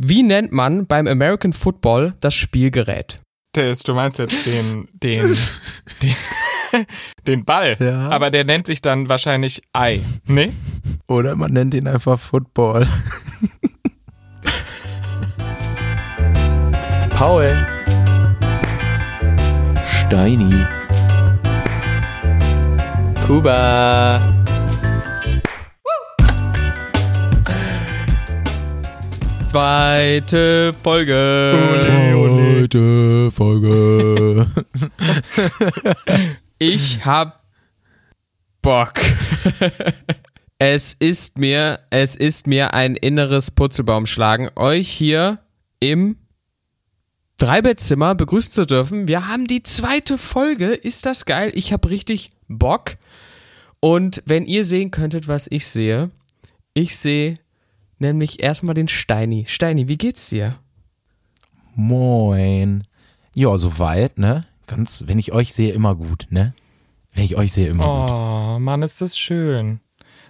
Wie nennt man beim American Football das Spielgerät? Du meinst jetzt den, den, den, den Ball. Ja. Aber der nennt sich dann wahrscheinlich Ei. Nee? Oder man nennt ihn einfach Football. Paul. Steini. Kuba. Zweite Folge. Heute Folge. Ich hab Bock. es ist mir, es ist mir ein inneres Purzelbaumschlagen, euch hier im Dreibettzimmer begrüßen zu dürfen. Wir haben die zweite Folge. Ist das geil? Ich hab richtig Bock. Und wenn ihr sehen könntet, was ich sehe, ich sehe nämlich erstmal den Steini. Steini, wie geht's dir? Moin. Ja, soweit, ne? Ganz, wenn ich euch sehe, immer gut, ne? Wenn ich euch sehe, immer gut. Oh, Mann, ist das schön.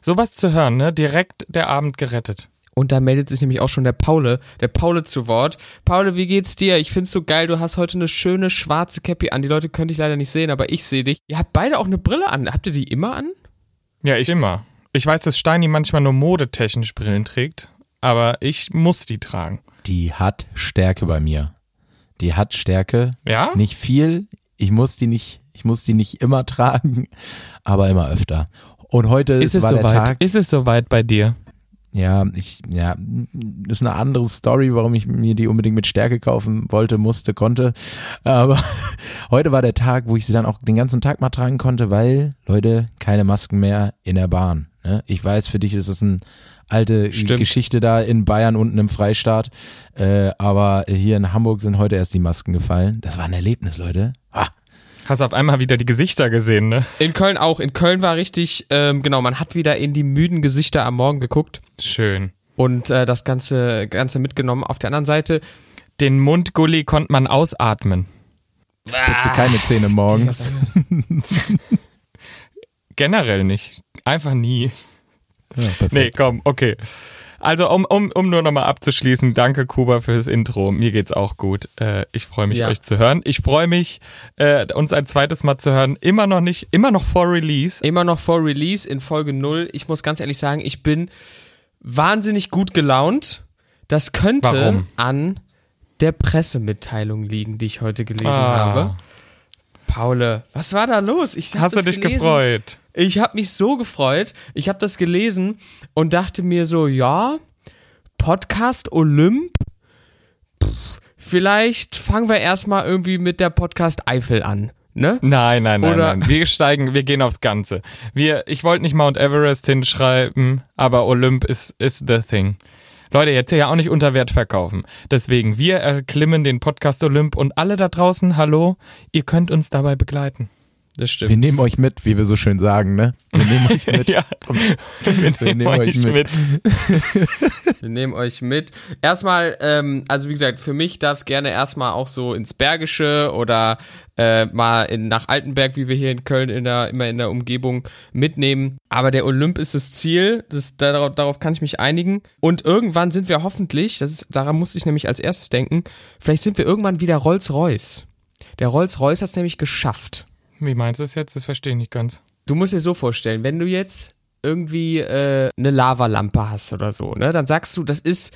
Sowas zu hören, ne? Direkt der Abend gerettet. Und da meldet sich nämlich auch schon der Paule, der Paule zu Wort. Paule, wie geht's dir? Ich find's so geil, du hast heute eine schöne schwarze Cappy an. Die Leute könnte ich leider nicht sehen, aber ich sehe dich. Ihr habt beide auch eine Brille an. Habt ihr die immer an? Ja, ich immer. Ich weiß, dass Steini manchmal nur modetechnisch Brillen trägt, aber ich muss die tragen. Die hat Stärke bei mir. Die hat Stärke. Ja? Nicht viel. Ich muss die nicht, ich muss die nicht immer tragen, aber immer öfter. Und heute Ist es war der soweit? Tag. Ist es soweit bei dir? Ja, ich, ja, ist eine andere Story, warum ich mir die unbedingt mit Stärke kaufen wollte, musste, konnte. Aber heute war der Tag, wo ich sie dann auch den ganzen Tag mal tragen konnte, weil, Leute, keine Masken mehr in der Bahn. Ne? Ich weiß, für dich ist es eine alte Stimmt. Geschichte da in Bayern unten im Freistaat. Äh, aber hier in Hamburg sind heute erst die Masken gefallen. Das war ein Erlebnis, Leute. Ah, Hast auf einmal wieder die Gesichter gesehen, ne? In Köln auch. In Köln war richtig, ähm, genau, man hat wieder in die müden Gesichter am Morgen geguckt Schön. und äh, das Ganze, Ganze mitgenommen. Auf der anderen Seite, Den Mundgully konnte man ausatmen. putze keine Zähne morgens. Generell nicht. Einfach nie. Ja, perfekt. Nee, komm, okay. Also, um, um, um nur nochmal abzuschließen, danke Kuba fürs Intro. Mir geht's auch gut. Äh, ich freue mich, Ja. euch zu hören. Ich freue mich, äh, uns ein zweites Mal zu hören. Immer noch nicht, immer noch vor Release. immer noch vor Release in Folge 0. Ich muss ganz ehrlich sagen, ich bin wahnsinnig gut gelaunt. Das könnte Warum? an der Pressemitteilung liegen, die ich heute gelesen Ah. habe. Paule, was war da los? Ich Hast du dich gelesen. gefreut? Ich habe mich so gefreut. Ich habe das gelesen und dachte mir so, ja, Podcast Olymp. Pff, vielleicht fangen wir erstmal irgendwie mit der Podcast Eifel an, ne? Nein, nein, nein, Oder- nein. Wir steigen, wir gehen aufs Ganze. Wir, ich wollte nicht Mount Everest hinschreiben, aber Olymp ist, ist the thing. Leute, jetzt ja auch nicht unter Wert verkaufen. Deswegen, wir erklimmen den Podcast Olymp und alle da draußen, hallo, ihr könnt uns dabei begleiten. Das stimmt. Wir nehmen euch mit, wie wir so schön sagen, ne? Wir nehmen euch mit. ja, wir nehmen, nehmen euch euch mit. mit. Wir nehmen euch mit. Erstmal, ähm, also wie gesagt, für mich darf es gerne erstmal auch so ins Bergische oder äh, mal in, nach Altenberg, wie wir hier in Köln in der, immer in der Umgebung mitnehmen. Aber der Olymp ist das Ziel, das, darauf, darauf kann ich mich einigen. Und irgendwann sind wir hoffentlich, das ist, daran musste ich nämlich als erstes denken, vielleicht sind wir irgendwann wieder Rolls-Royce. Der Rolls-Royce hat es nämlich geschafft. Wie meinst du es jetzt? Das verstehe ich nicht ganz. Du musst dir so vorstellen, wenn du jetzt irgendwie äh, eine Lavalampe hast oder so, ne, dann sagst du, das ist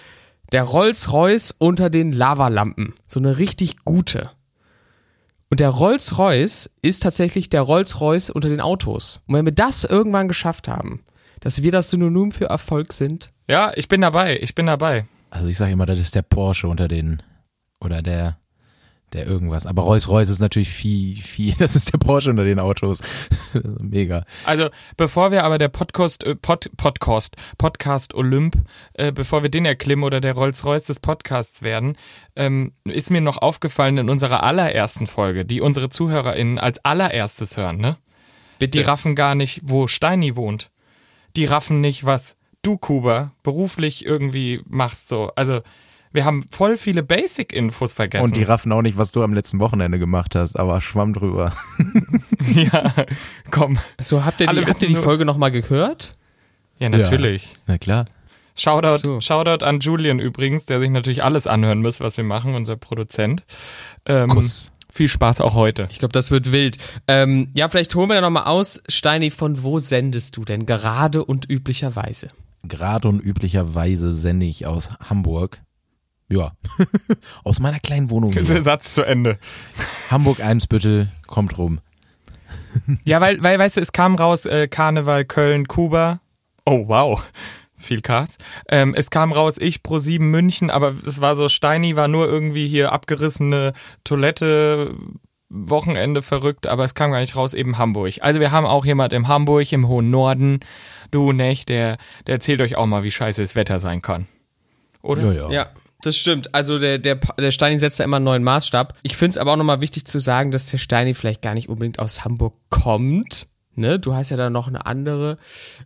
der Rolls-Royce unter den Lavalampen. So eine richtig gute. Und der Rolls-Royce ist tatsächlich der Rolls-Royce unter den Autos. Und wenn wir das irgendwann geschafft haben, dass wir das Synonym für Erfolg sind, Ja, ich bin dabei, ich bin dabei. Also ich sage immer, das ist der Porsche unter den oder der der irgendwas. Aber Rolls-Royce ist natürlich viel, viel, das ist der Porsche unter den Autos. Mega. Also, bevor wir aber der Podcast, äh, Pod, Podcast, Podcast Olymp, äh, bevor wir den erklimmen oder der Rolls-Royce des Podcasts werden, ähm, ist mir noch aufgefallen in unserer allerersten Folge, die unsere ZuhörerInnen als allererstes hören, ne? bitte. Die raffen gar nicht, wo Steini wohnt. Die raffen nicht, was du, Kuba, beruflich irgendwie machst, so. Also, wir haben voll viele Basic-Infos vergessen. Und die raffen auch nicht, was du am letzten Wochenende gemacht hast, aber schwamm drüber. ja, komm. so, habt ihr Alle die, habt ihr die Folge nochmal gehört? Ja, natürlich. Na klar. Shoutout, So. Shoutout an Julian übrigens, der sich natürlich alles anhören muss, was wir machen, unser Produzent. Ähm, Kuss. Viel Spaß auch heute. Ich glaube, das wird wild. Ähm, ja, vielleicht holen wir da nochmal aus. Steini, von wo sendest du denn gerade und üblicherweise? Gerade und üblicherweise sende ich aus Hamburg. Ja, aus meiner kleinen Wohnung. Satz zu Ende. Hamburg-Eimsbüttel, kommt rum. Ja, weil, weil, weißt du, es kam raus, äh, Karneval, Köln, Kuba. Oh, wow. Viel Cars. Ähm, es kam raus, ich pro sieben München, aber es war so, Steini war nur irgendwie hier abgerissene Toilette, Wochenende verrückt, aber es kam gar nicht raus, eben Hamburg. Also wir haben auch jemand im Hamburg, im hohen Norden, du nicht, der, der erzählt euch auch mal, wie scheiße das Wetter sein kann. Oder? Ja, ja. Ja, das stimmt. Also der, der, der Steini setzt da immer einen neuen Maßstab. Ich finde es aber auch nochmal wichtig zu sagen, dass der Steini vielleicht gar nicht unbedingt aus Hamburg kommt. Ne? Du hast ja da noch eine andere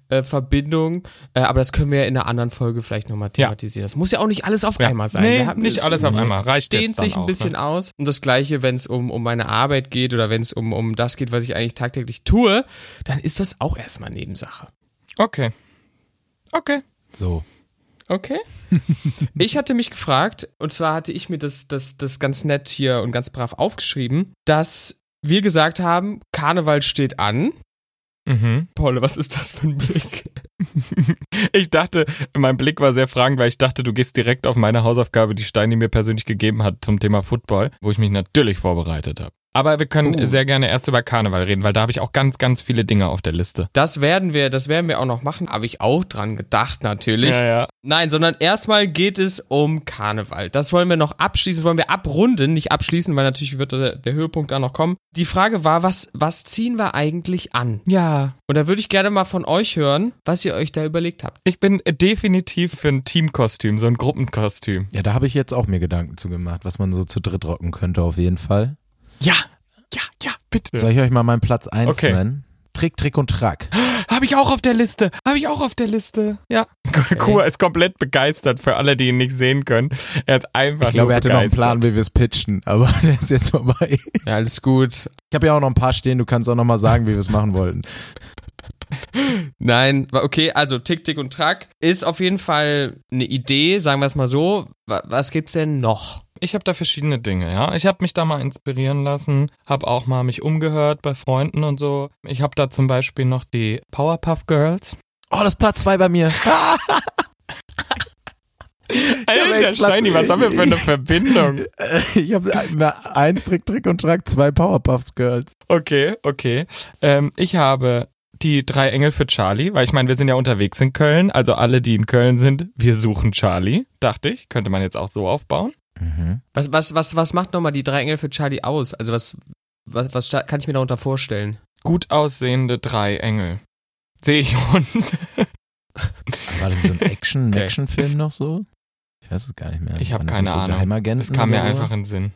äh, Verbindung, äh, aber das können wir ja in einer anderen Folge vielleicht nochmal Ja. thematisieren. Das muss ja auch nicht alles auf Ja. einmal sein. Nee, Wir haben- nicht es alles auf einmal. Reicht dehnt jetzt dann sich ein auch, bisschen ne? aus. Und das gleiche, wenn es um, um meine Arbeit geht oder wenn es um, um das geht, was ich eigentlich tagtäglich tue, dann ist das auch erstmal Nebensache. Okay. Okay. So. Okay. ich hatte mich gefragt, und zwar hatte ich mir das, das, das ganz nett hier und ganz brav aufgeschrieben, dass wir gesagt haben, Karneval steht an. Mhm. Paul, was ist das für ein Blick? Ich dachte, mein Blick war sehr fragend, weil ich dachte, du gehst direkt auf meine Hausaufgabe, die Steini mir persönlich gegeben hat zum Thema Football, wo ich mich natürlich vorbereitet habe. Aber wir können Uh. sehr gerne erst über Karneval reden, weil da habe ich auch ganz, ganz viele Dinge auf der Liste. Das werden wir, das werden wir auch noch machen. Habe ich auch dran gedacht, natürlich. Ja, ja. Nein, sondern erstmal geht es um Karneval. Das wollen wir noch abschließen, das wollen wir abrunden, nicht abschließen, weil natürlich wird der, der Höhepunkt da noch kommen. Die Frage war, was, was ziehen wir eigentlich an? Ja. Und da würde ich gerne mal von euch hören, was ihr euch da überlegt habt. Ich bin definitiv für ein Teamkostüm, so ein Gruppenkostüm. Ja, da habe ich jetzt auch mir Gedanken zu gemacht, was man so zu dritt rocken könnte auf jeden Fall. Ja, ja, ja, bitte. Soll ich euch mal meinen Platz 1 Okay. nennen? Trick, Trick und Track. Habe ich auch auf der Liste. Habe ich auch auf der Liste. Ja. Kua ist komplett begeistert für alle, die ihn nicht sehen können. Er ist einfach Ich glaube, er hatte noch einen begeistert. Plan, wie wir es pitchen, aber der ist jetzt vorbei. Ja, alles gut. Ich habe ja auch noch ein paar stehen, du kannst auch noch mal sagen, wie wir es machen wollten. Nein, okay, also Tick, Tick und Track ist auf jeden Fall eine Idee, sagen wir es mal so. Wa- Was gibt's denn noch? Ich habe da verschiedene Dinge, ja. Ich habe mich da mal inspirieren lassen, habe auch mal mich umgehört bei Freunden und so. Ich habe da zum Beispiel noch die Powerpuff Girls. Oh, das ist Platz 2 bei mir. Alter, Platz- Steini, was haben wir für eine Verbindung? Ich habe eine 1 Trick, Trick und Track, zwei Powerpuffs Girls. Okay, okay. Ähm, ich habe die drei Engel für Charlie, weil ich meine, wir sind ja unterwegs in Köln, also alle, die in Köln sind, wir suchen Charlie, dachte ich. Könnte man jetzt auch so aufbauen. Mhm. Was, was, was, was macht nochmal die drei Engel für Charlie aus? Also was, was, was kann ich mir darunter vorstellen? Gut aussehende drei Engel. Sehe ich uns. War das so ein Action, Okay. Action-Film noch so? Ich weiß es gar nicht mehr. Ich hab Waren das keine so Ahnung. Geheimagenten Es kam mir einfach in den Sinn.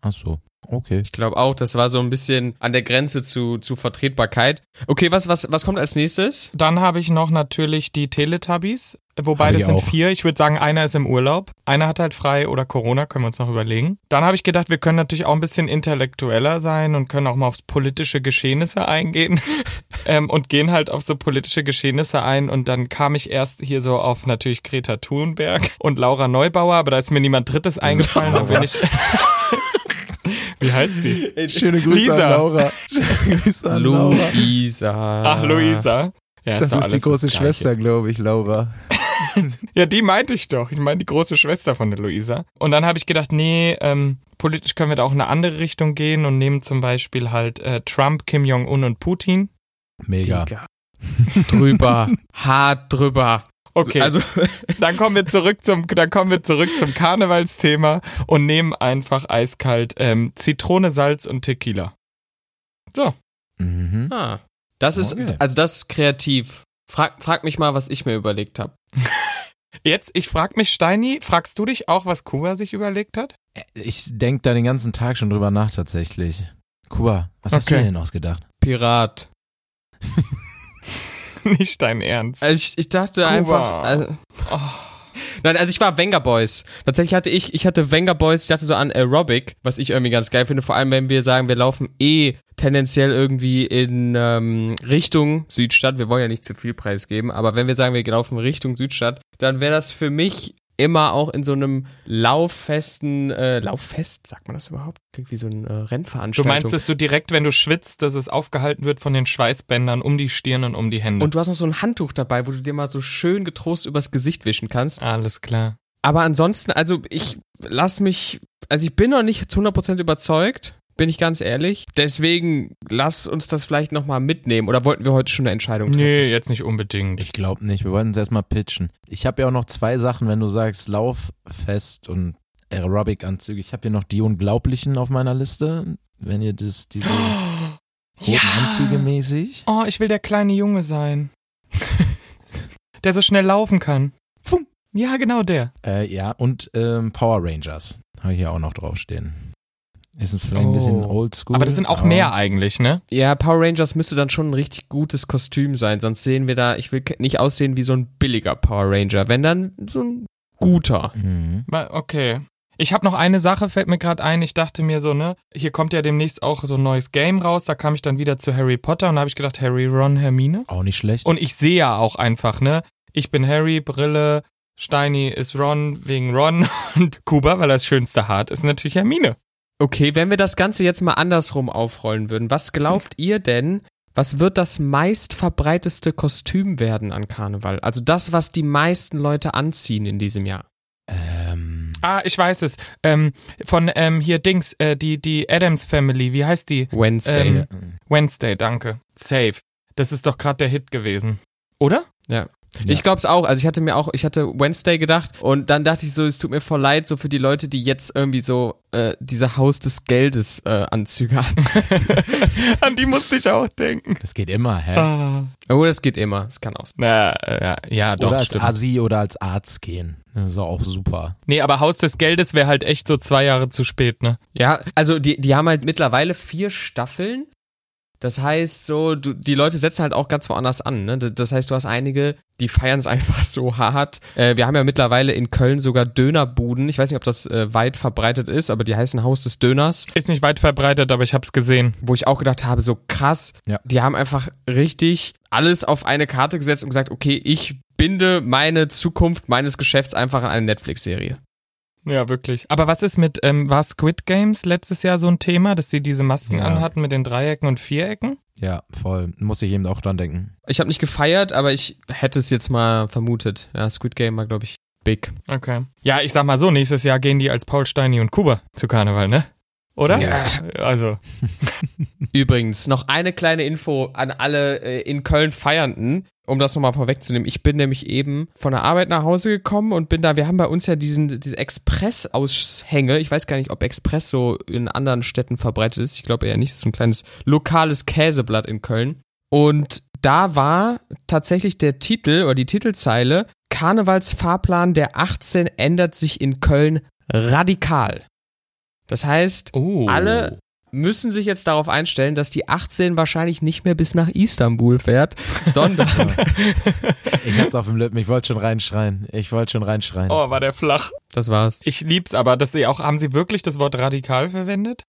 Ach so, okay. Ich glaube auch, das war so ein bisschen an der Grenze zu, zu Vertretbarkeit. Okay, was, was, was kommt als nächstes? Dann habe ich noch natürlich die Teletubbies, wobei das sind auch. vier. Ich würde sagen, einer ist im Urlaub, einer hat halt frei oder Corona, können wir uns noch überlegen. Dann habe ich gedacht, wir können natürlich auch ein bisschen intellektueller sein und können auch mal aufs politische Geschehnisse eingehen ähm, und gehen halt auf so politische Geschehnisse ein und dann kam ich erst hier so auf natürlich Greta Thunberg und Laura Neubauer, aber da ist mir niemand Drittes eingefallen, da bin ich... Wie heißt die? Schöne Grüße Lisa. an Laura. Schöne Grüße an Laura. Luisa. Ach, Luisa. Ja, Das doch ist die große. Schwester, glaube ich, Laura. Ja, die meinte ich doch. Ich meine die große Schwester von der Luisa. Und dann habe ich gedacht, nee, ähm, politisch können wir da auch in eine andere Richtung gehen und nehmen zum Beispiel halt äh, Trump, Kim Jong-un und Putin. Mega. Digga. drüber. Hart drüber. Okay, Also, dann kommen wir zurück zum, dann kommen wir zurück zum Karnevalsthema und nehmen einfach eiskalt ähm, Zitrone, Salz und Tequila. So, Mhm. ah, das ist, Okay. also das ist kreativ. Frag, frag mich mal, was ich mir überlegt habe. jetzt, ich frag mich, Steini, fragst du dich auch, was Kuba sich überlegt hat? Ich denke da den ganzen Tag schon drüber nach, tatsächlich. Kuba, was hast du Okay. denn ausgedacht? Pirat. Nicht dein Ernst. Also ich, ich dachte Kuba. einfach, also, Oh. Nein, also ich war Wenger Boys. Tatsächlich hatte ich, ich hatte Wenger Boys, ich dachte so an Aerobic, was ich irgendwie ganz geil finde, vor allem wenn wir sagen, wir laufen eh tendenziell irgendwie in ähm, Richtung Südstadt. Wir wollen ja nicht zu viel preisgeben, aber wenn wir sagen, wir laufen Richtung Südstadt, dann wäre das für mich immer auch in so einem lauffesten, äh, Lauffest, sagt man das überhaupt? Klingt wie so eine äh, Du Rennveranstaltung. meinst, dass du direkt, wenn du schwitzt, dass es aufgehalten wird von den Schweißbändern um die Stirn und um die Hände. und du hast noch so ein Handtuch dabei, wo du dir mal so schön getrost übers Gesicht wischen kannst. Alles klar. Aber ansonsten, also ich lass mich, also ich bin noch nicht zu 100% überzeugt, bin ich ganz ehrlich. Deswegen lass uns das vielleicht nochmal mitnehmen. Oder wollten wir heute schon eine Entscheidung treffen? Nee, jetzt nicht unbedingt. Ich glaube nicht. Wir wollten es erstmal pitchen. Ich habe ja auch noch zwei Sachen, wenn du sagst Lauffest und Aerobic-Anzüge. Ich habe hier noch die Unglaublichen auf meiner Liste. Wenn ihr das, diese roten Anzüge mäßig. Oh, ich will der kleine Junge sein. der so schnell laufen kann. Ja, genau der. Äh, ja, und ähm, Power Rangers. Habe ich hier auch noch draufstehen. Ist vielleicht ein bisschen Oh. oldschool. Aber das sind auch mehr eigentlich, ne? Ja, Power Rangers müsste dann schon ein richtig gutes Kostüm sein, sonst sehen wir da, ich will nicht aussehen wie so ein billiger Power Ranger, wenn dann so ein guter. Mhm. Okay. Ich habe noch eine Sache, fällt mir gerade ein. Ich dachte mir so, ne, hier kommt ja demnächst auch so ein neues Game raus. Da kam ich dann wieder zu Harry Potter und da habe ich gedacht, Harry, Ron, Hermine. Auch nicht schlecht. Und ich sehe ja auch einfach, ne, ich bin Harry, Brille, Steini ist Ron wegen Ron und Kuba, weil er das schönste Haar hat, ist natürlich Hermine. Okay, wenn wir das Ganze jetzt mal andersrum aufrollen würden, was glaubt ihr denn, was wird das meistverbreiteste Kostüm werden an Karneval? Also das, was die meisten Leute anziehen in diesem Jahr. ähm, Ah, ich weiß es. Ähm, von ähm, hier Dings, äh, die, die Adams Family, wie heißt die? Wednesday. Ähm, Wednesday, danke. Safe. Das ist doch gerade der Hit gewesen. Oder? Ja. Ich glaube es auch. Also ich hatte mir auch, ich hatte Wednesday gedacht und dann dachte ich so, es tut mir voll leid, so für die Leute, die jetzt irgendwie so äh, diese Haus des Geldes äh, Anzüge anziehen. An die musste ich auch denken. das geht immer, hä? Ah. oh, das geht immer. Das kann auch. Na, ja, ja, doch, oder als stimmt. Assi oder als Arzt gehen. Das ist auch super. Nee, aber Haus des Geldes wäre halt echt so zwei Jahre zu spät, ne? Ja, also die, die haben halt mittlerweile vier Staffeln. Das heißt so, du, die Leute setzen halt auch ganz woanders an. Ne? Das heißt, du hast einige, die feiern es einfach so hart. Äh, wir haben ja mittlerweile in Köln sogar Dönerbuden. Ich weiß nicht, ob das äh, weit verbreitet ist, aber die heißen Haus des Döners. Ist nicht weit verbreitet, aber ich hab's gesehen. wo ich auch gedacht habe, so krass, Ja. die haben einfach richtig alles auf eine Karte gesetzt und gesagt, okay, ich binde meine Zukunft meines Geschäfts einfach an eine Netflix-Serie. Ja, wirklich. Aber was ist mit, ähm, war Squid Games letztes Jahr so ein Thema, dass die diese Masken Ja. anhatten mit den Dreiecken und Vierecken? Ja, voll. Muss ich eben auch dran denken. Ich habe nicht gefeiert, aber ich hätte es jetzt mal vermutet. Ja, Squid Game war, glaube ich, big. Okay. Ja, ich sag mal so, nächstes Jahr gehen die als Paul Steini und Kuba zu Karneval, ne? Oder? Ja. Also, Übrigens, noch eine kleine Info an alle äh, in Köln Feiernden, um das nochmal vorwegzunehmen. Ich bin nämlich eben von der Arbeit nach Hause gekommen und bin da, wir haben bei uns ja diesen, diese Express-Aushänge. Ich weiß gar nicht, ob Express so in anderen Städten verbreitet ist. Ich glaube eher nicht. So ein kleines lokales Käseblatt in Köln. Und da war tatsächlich der Titel oder die Titelzeile Karnevalsfahrplan der 18 ändert sich in Köln radikal. Das heißt, oh. alle müssen sich jetzt darauf einstellen, dass die 18 wahrscheinlich nicht mehr bis nach Istanbul fährt, sondern Ich hab's auf dem Lippen, ich wollte schon reinschreien. Ich wollte schon reinschreien. Oh, war der flach. das war's. Ich lieb's aber, dass sie auch, haben sie wirklich das Wort radikal verwendet?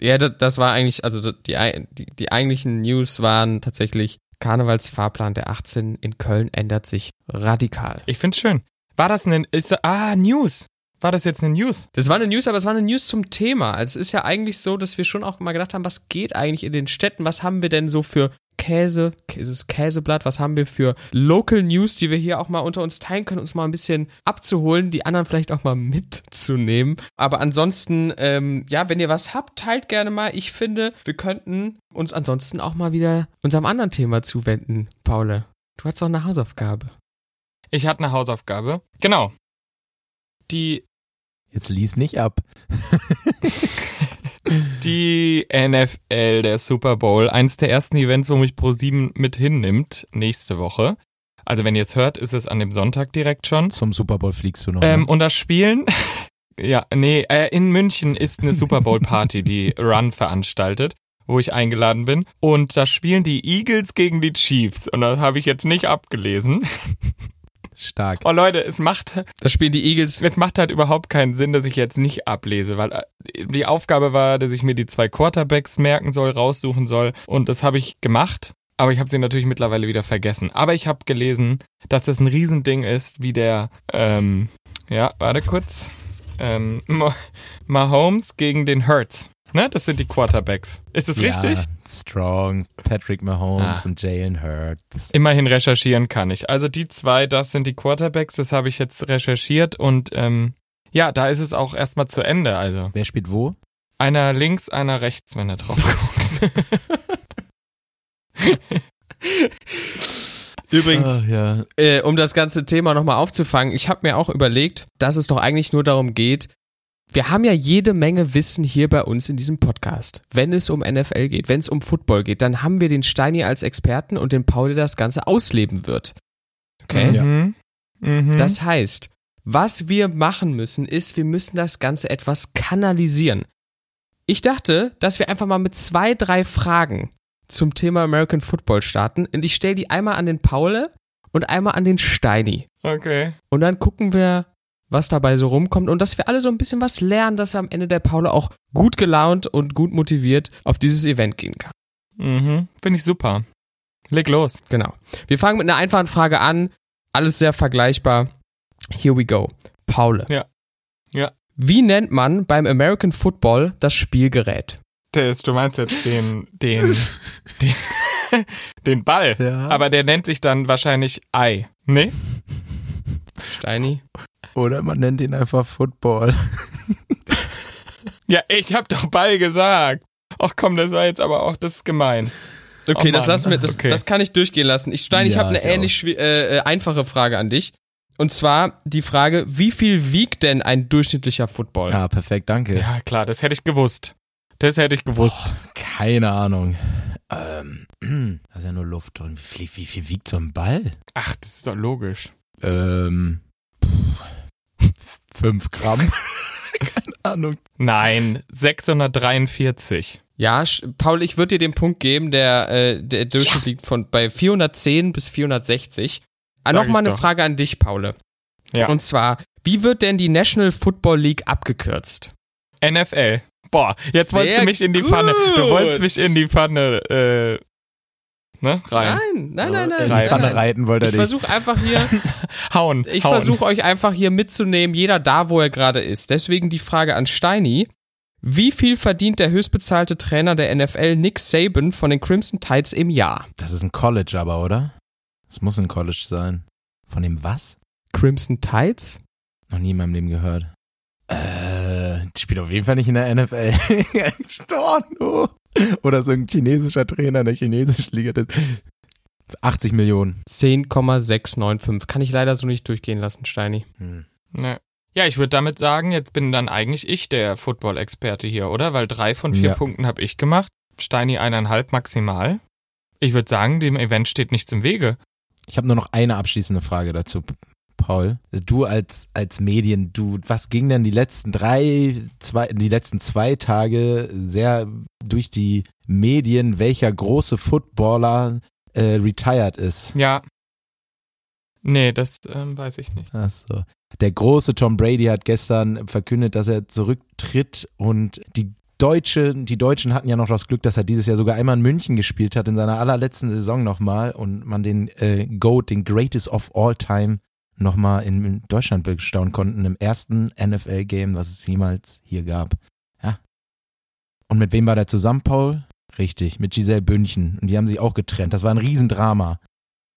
Ja, das, das war eigentlich, also die, die, die eigentlichen News waren tatsächlich Karnevalsfahrplan der 18 in Köln ändert sich radikal. Ich find's schön. War das ein, ist, ah, News. War das jetzt eine News? Das war eine News, aber es war eine News zum Thema. Also es ist ja eigentlich so, dass wir schon auch mal gedacht haben, was geht eigentlich in den Städten? Was haben wir denn so für Käse, dieses Käseblatt, was haben wir für Local News, die wir hier auch mal unter uns teilen können, uns mal ein bisschen abzuholen, die anderen vielleicht auch mal mitzunehmen. Aber ansonsten, ähm, ja, wenn ihr was habt, teilt gerne mal. Ich finde, wir könnten uns ansonsten auch mal wieder unserem anderen Thema zuwenden, Paule. Du hast doch eine Hausaufgabe. Ich hatte eine Hausaufgabe. Genau. Die, Jetzt lies nicht ab. die NFL, der Super Bowl, eins der ersten Events, wo mich Pro7 mit hinnimmt, nächste Woche. Also wenn ihr es hört, ist es an dem Sonntag direkt schon. Zum Super Bowl fliegst du noch. Ähm, ne? und das Spielen, ja, nee, äh, in München ist eine Super Bowl Party, die Run veranstaltet, wo ich eingeladen bin. Und da spielen die Eagles gegen die Chiefs. Und das habe ich jetzt nicht abgelesen. Stark. Oh Leute, es macht, Da spielen die Eagles. es macht halt überhaupt keinen Sinn, dass ich jetzt nicht ablese, weil äh, die Aufgabe war, dass ich mir die zwei Quarterbacks merken soll, raussuchen soll und das habe ich gemacht. Aber ich habe sie natürlich mittlerweile wieder vergessen. Aber ich habe gelesen, dass das ein Riesending ist, wie der, ähm, ja, warte kurz, ähm, Ma- Mahomes gegen den Hurts. Ne, das sind die Quarterbacks. Ist das richtig? Ja, strong. Patrick Mahomes Ah. und Jalen Hurts. Immerhin recherchieren kann ich. Also die zwei, das sind die Quarterbacks, das habe ich jetzt recherchiert und ähm, ja, da ist es auch erstmal zu Ende. Also Wer spielt wo? einer links, einer rechts, wenn du drauf guckst. Übrigens, Ah, ja. äh, um das ganze Thema nochmal aufzufangen, ich habe mir auch überlegt, dass es doch eigentlich nur darum geht, wir haben ja jede Menge Wissen hier bei uns in diesem Podcast. Wenn es um NFL geht, wenn es um Football geht, dann haben wir den Steini als Experten und den Paul, der das Ganze ausleben wird. Okay? Ja. Mhm. Mhm. Das heißt, was wir machen müssen, ist, wir müssen das Ganze etwas kanalisieren. Ich dachte, dass wir einfach mal mit zwei, drei Fragen zum Thema American Football starten und ich stelle die einmal an den Paul und einmal an den Steini. okay. Und dann gucken wir, was dabei so rumkommt und dass wir alle so ein bisschen was lernen, dass er am Ende der Paul auch gut gelaunt und gut motiviert auf dieses Event gehen kann. Mhm. Finde ich super. Leg los. Genau. Wir fangen mit einer einfachen Frage an. Alles sehr vergleichbar. Here we go. Paul. Ja. Ja. Wie nennt man beim American Football das Spielgerät? Das, du meinst jetzt den, den, den, den Ball. Ja. Aber der nennt sich dann wahrscheinlich Ei. Nee? Steini? Oder man nennt ihn einfach Football. Ja, ich hab doch Ball gesagt. Ach komm, das war jetzt aber auch, das ist gemein. Okay, Oh das lassen wir, das, Okay. das kann ich durchgehen lassen. Ich, Steini, ich Ja, habe eine ähnlich äh, äh, einfache Frage an dich. Und zwar die Frage, wie viel wiegt denn ein durchschnittlicher Football? Ja, perfekt, danke. Ja, klar, das hätte ich gewusst. Das hätte ich gewusst. Keine Ahnung. Ähm, da ist ja nur Luft drin. Wie viel, wie viel wiegt so ein Ball? Ach, das ist doch logisch. Ähm, pff, fünf Gramm. Keine Ahnung. Nein, 643. Ja, Paul, ich würde dir den Punkt geben, der, äh, der Durchschnitt liegt von bei 410 bis 460. Ah, Nochmal eine doch. Frage an dich, Paul. Ja. Und zwar, wie wird denn die National Football League abgekürzt? NFL. Boah, jetzt Sehr wolltest du mich in die gut. Pfanne. Du wolltest mich in die Pfanne, äh, ne, rein. Nein, nein, nein, nein. In nein, die Pfanne reiten wollte er Ich dich. versuche einfach hier, Hauen. ich versuche euch einfach hier mitzunehmen, jeder da, wo er gerade ist. Deswegen die Frage an Steini. Wie viel verdient der höchstbezahlte Trainer der NFL Nick Saban von den Crimson Tides im Jahr? Das ist ein College aber, oder? Das muss ein College sein. Von dem was? Crimson Tides? Noch nie in meinem Leben gehört. Äh, die spielt auf jeden Fall nicht in der NFL. Storno. Oder so ein chinesischer Trainer in der chinesischen Liga. Das- 80 Millionen. 10,695. Kann ich leider so nicht durchgehen lassen, Steini. Hm. Ne. Ja, ich würde damit sagen, jetzt bin dann eigentlich ich der Football-Experte hier, oder? Weil drei von vier Ja. Punkten habe ich gemacht. Steini eineinhalb maximal. Ich würde sagen, dem Event steht nichts im Wege. Ich habe nur noch eine abschließende Frage dazu, Paul. Du als, als Medien, du, was ging denn die letzten drei, zwei, die letzten zwei Tage sehr durch die Medien, welcher große Footballer äh, retired ist? Ja. Nee, das ähm, weiß ich nicht. Ach so. Der große Tom Brady hat gestern verkündet, dass er zurücktritt und die Deutsche, die Deutschen hatten ja noch das Glück, dass er dieses Jahr sogar einmal in München gespielt hat, in seiner allerletzten Saison nochmal und man den äh, GOAT, den Greatest of All Time, nochmal in Deutschland bestaunen konnten, im ersten NFL-Game, was es jemals hier gab. Ja. Und mit wem war der zusammen, Paul? Richtig, mit Giselle Bündchen. Und die haben sich auch getrennt. Das war ein Riesendrama.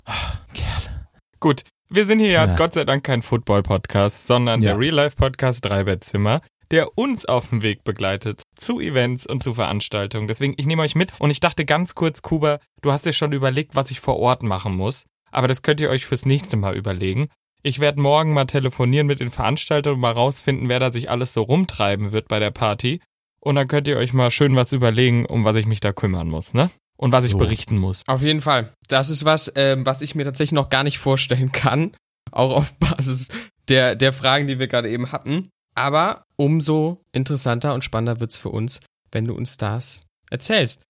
Oh, Kerle. Gut, wir sind hier ja, Ja. Gott sei Dank kein Football-Podcast, sondern Ja. der Real-Life-Podcast Dreibettzimmer, der uns auf dem Weg begleitet zu Events und zu Veranstaltungen. Deswegen, ich nehme euch mit und ich dachte ganz kurz, Kuba, du hast dir schon überlegt, was ich vor Ort machen muss, aber das könnt ihr euch fürs nächste Mal überlegen. Ich werde morgen mal telefonieren mit den Veranstaltern und mal rausfinden, wer da sich alles so rumtreiben wird bei der Party. Und dann könnt ihr euch mal schön was überlegen, um was ich mich da kümmern muss, ne? Und was ich So. berichten muss. Auf jeden Fall. Das ist was, ähm, was ich mir tatsächlich noch gar nicht vorstellen kann. Auch auf Basis der, der Fragen, die wir gerade eben hatten. Aber umso interessanter und spannender wird's für uns, wenn du uns das erzählst.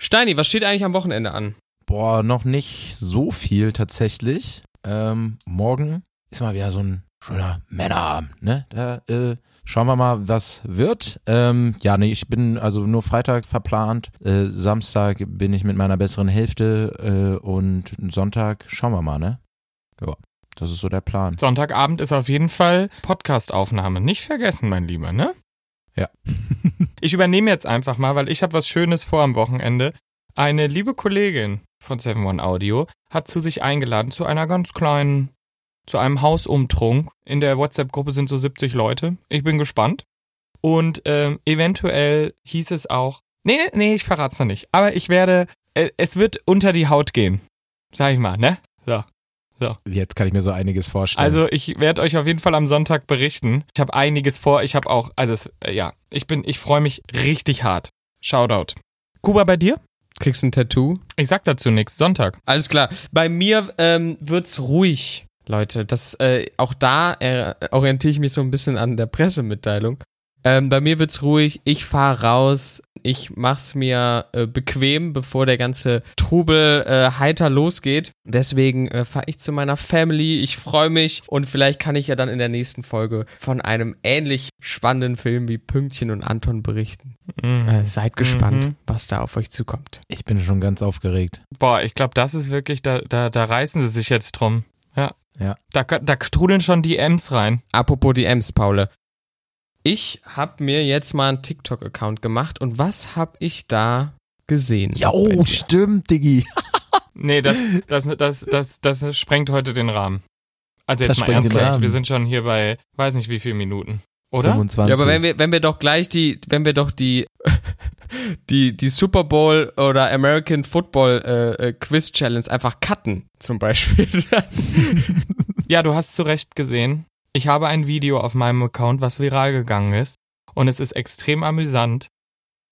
Steini, was steht eigentlich am Wochenende an? Boah, noch nicht so viel tatsächlich. Ähm, morgen ist mal wieder so ein schöner Männerabend, ne? Da äh, schauen wir mal, was wird. Ähm, ja, nee, ich bin also nur Freitag verplant. Äh, Samstag bin ich mit meiner besseren Hälfte äh, und Sonntag schauen wir mal, ne? Ja, das ist so der Plan. Sonntagabend ist auf jeden Fall Podcastaufnahme. Nicht vergessen, mein Lieber, ne? Ja. ich übernehme jetzt einfach mal, weil ich habe was Schönes vor am Wochenende. Eine liebe Kollegin von 7-One Audio hat zu sich eingeladen zu einer ganz kleinen, zu einem Hausumtrunk. In der WhatsApp-Gruppe sind so 70 Leute. Ich bin gespannt. Und ähm, eventuell hieß es auch, nee, nee, ich verrat's noch nicht. Aber ich werde, äh, es wird unter die Haut gehen. Sag ich mal, ne? So. So. Jetzt kann ich mir so einiges vorstellen. Also ich werde euch auf jeden Fall am Sonntag berichten. Ich habe einiges vor. Ich habe auch, also es, äh, ja, ich bin, ich freue mich richtig hart. Shoutout. Kuba bei dir? Kriegst ein Tattoo? Ich sag dazu nichts. Sonntag. Alles klar. Bei mir ähm, wird's ruhig, Leute. Das äh, auch da äh, orientiere ich mich so ein bisschen an der Pressemitteilung. Ähm, bei mir wird's ruhig. Ich fahr raus. Ich mach's mir äh, bequem, bevor der ganze Trubel äh, heiter losgeht. Deswegen äh, fahre ich zu meiner Family. Ich freue mich und vielleicht kann ich ja dann in der nächsten Folge von einem ähnlich spannenden Film wie Pünktchen und Anton berichten. Mhm. Äh, seid gespannt, Mhm. was da auf euch zukommt. ich bin schon ganz aufgeregt. Boah, ich glaube, das ist wirklich, da, da, da reißen sie sich jetzt drum. Ja. Ja. Da, da trudeln schon die M's rein. Apropos DMs, Paule. Ich habe mir jetzt mal einen TikTok-Account gemacht und was habe ich da gesehen? Ja, oh, stimmt, Diggi. Nee, das, das, das, das, das sprengt heute den Rahmen. Also Das jetzt mal sprengt den ernsthaft, wir sind schon hier bei, weiß nicht wie viele Minuten. Oder? 25. Ja, aber wenn wir, wenn wir doch gleich die, wenn wir doch die, die, die Super Bowl oder American Football äh, äh, Quiz Challenge einfach cutten, zum Beispiel. Ja, du hast zu Recht gesehen. Ich habe ein Video auf meinem Account, was viral gegangen ist. Und es ist extrem amüsant.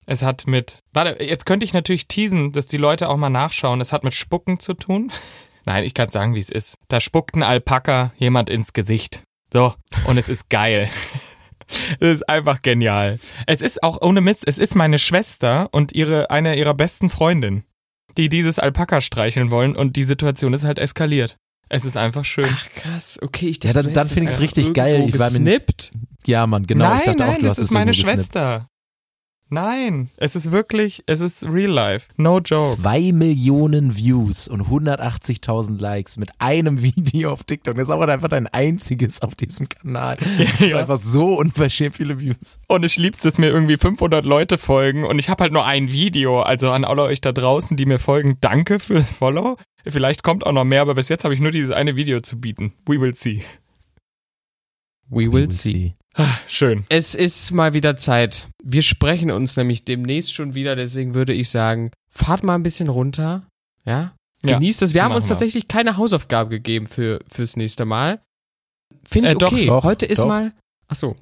Es hat mit, warte, jetzt könnte ich natürlich teasen, dass die Leute auch mal nachschauen. Es hat mit Spucken zu tun. Nein, ich kann sagen, wie es ist. Da spuckt ein Alpaka jemand ins Gesicht. So. Und es ist geil. Es ist einfach genial. Es ist auch ohne Mist, es ist meine Schwester und ihre, eine ihrer besten Freundinnen, die dieses Alpaka streicheln wollen und die Situation ist halt eskaliert. Es ist einfach schön. Ach krass, okay, ich Ja, dann- dann hättest find es richtig geil. Ich war mir- gesnippt. ja, Mann, genau. nein, ich dachte nein, auch, du das hast ist es meine irgendwo gesnippt. Nein, es ist wirklich, es ist real life. No joke. Zwei Millionen Views und 180.000 Likes mit einem Video auf TikTok. Das ist aber einfach dein einziges auf diesem Kanal. Das ist Ja. einfach so unverschämt viele Views. Und ich lieb's, dass mir irgendwie 500 Leute folgen und ich habe halt nur ein Video. Also an alle euch da draußen, die mir folgen, danke für Follow. Vielleicht kommt auch noch mehr, aber bis jetzt habe ich nur dieses eine Video zu bieten. We will see. We will see. Ah, Schön. Es ist mal wieder Zeit. Wir sprechen uns nämlich demnächst schon wieder, deswegen würde ich sagen, fahrt mal ein bisschen runter, ja? Ja, Genießt es. Wir haben uns wir. tatsächlich keine Hausaufgabe gegeben für fürs nächste Mal. Finde ich Äh, doch, okay. doch, Heute ist doch. mal. Ach so.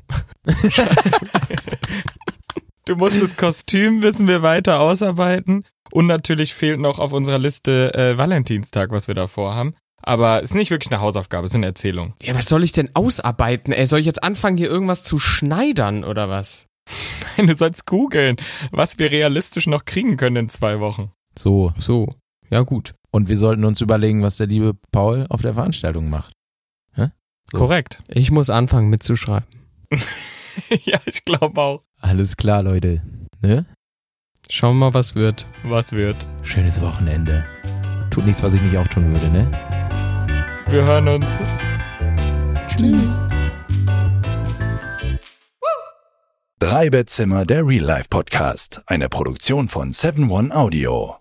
Du musst das Kostüm, müssen wir weiter ausarbeiten. Und natürlich fehlt noch auf unserer Liste äh, Valentinstag, was wir da vorhaben. Aber es ist nicht wirklich eine Hausaufgabe, es ist eine Erzählung. Ja, was soll ich denn ausarbeiten? Ey, soll ich jetzt anfangen, hier irgendwas zu schneidern oder was? Nein, du sollst googeln, was wir realistisch noch kriegen können in zwei Wochen. So. So. Ja, gut. Und wir sollten uns überlegen, was der liebe Paul auf der Veranstaltung macht. So. Korrekt. Ich muss anfangen mitzuschreiben. ja, ich glaube auch. Alles klar, Leute. Ne? Schauen wir mal, was wird. Was wird? Schönes Wochenende. Tut nichts, was ich nicht auch tun würde, ne? Wir hören uns. Tschüss. Drei Bettzimmer, der Real Life Podcast. Eine Produktion von 7-One Audio.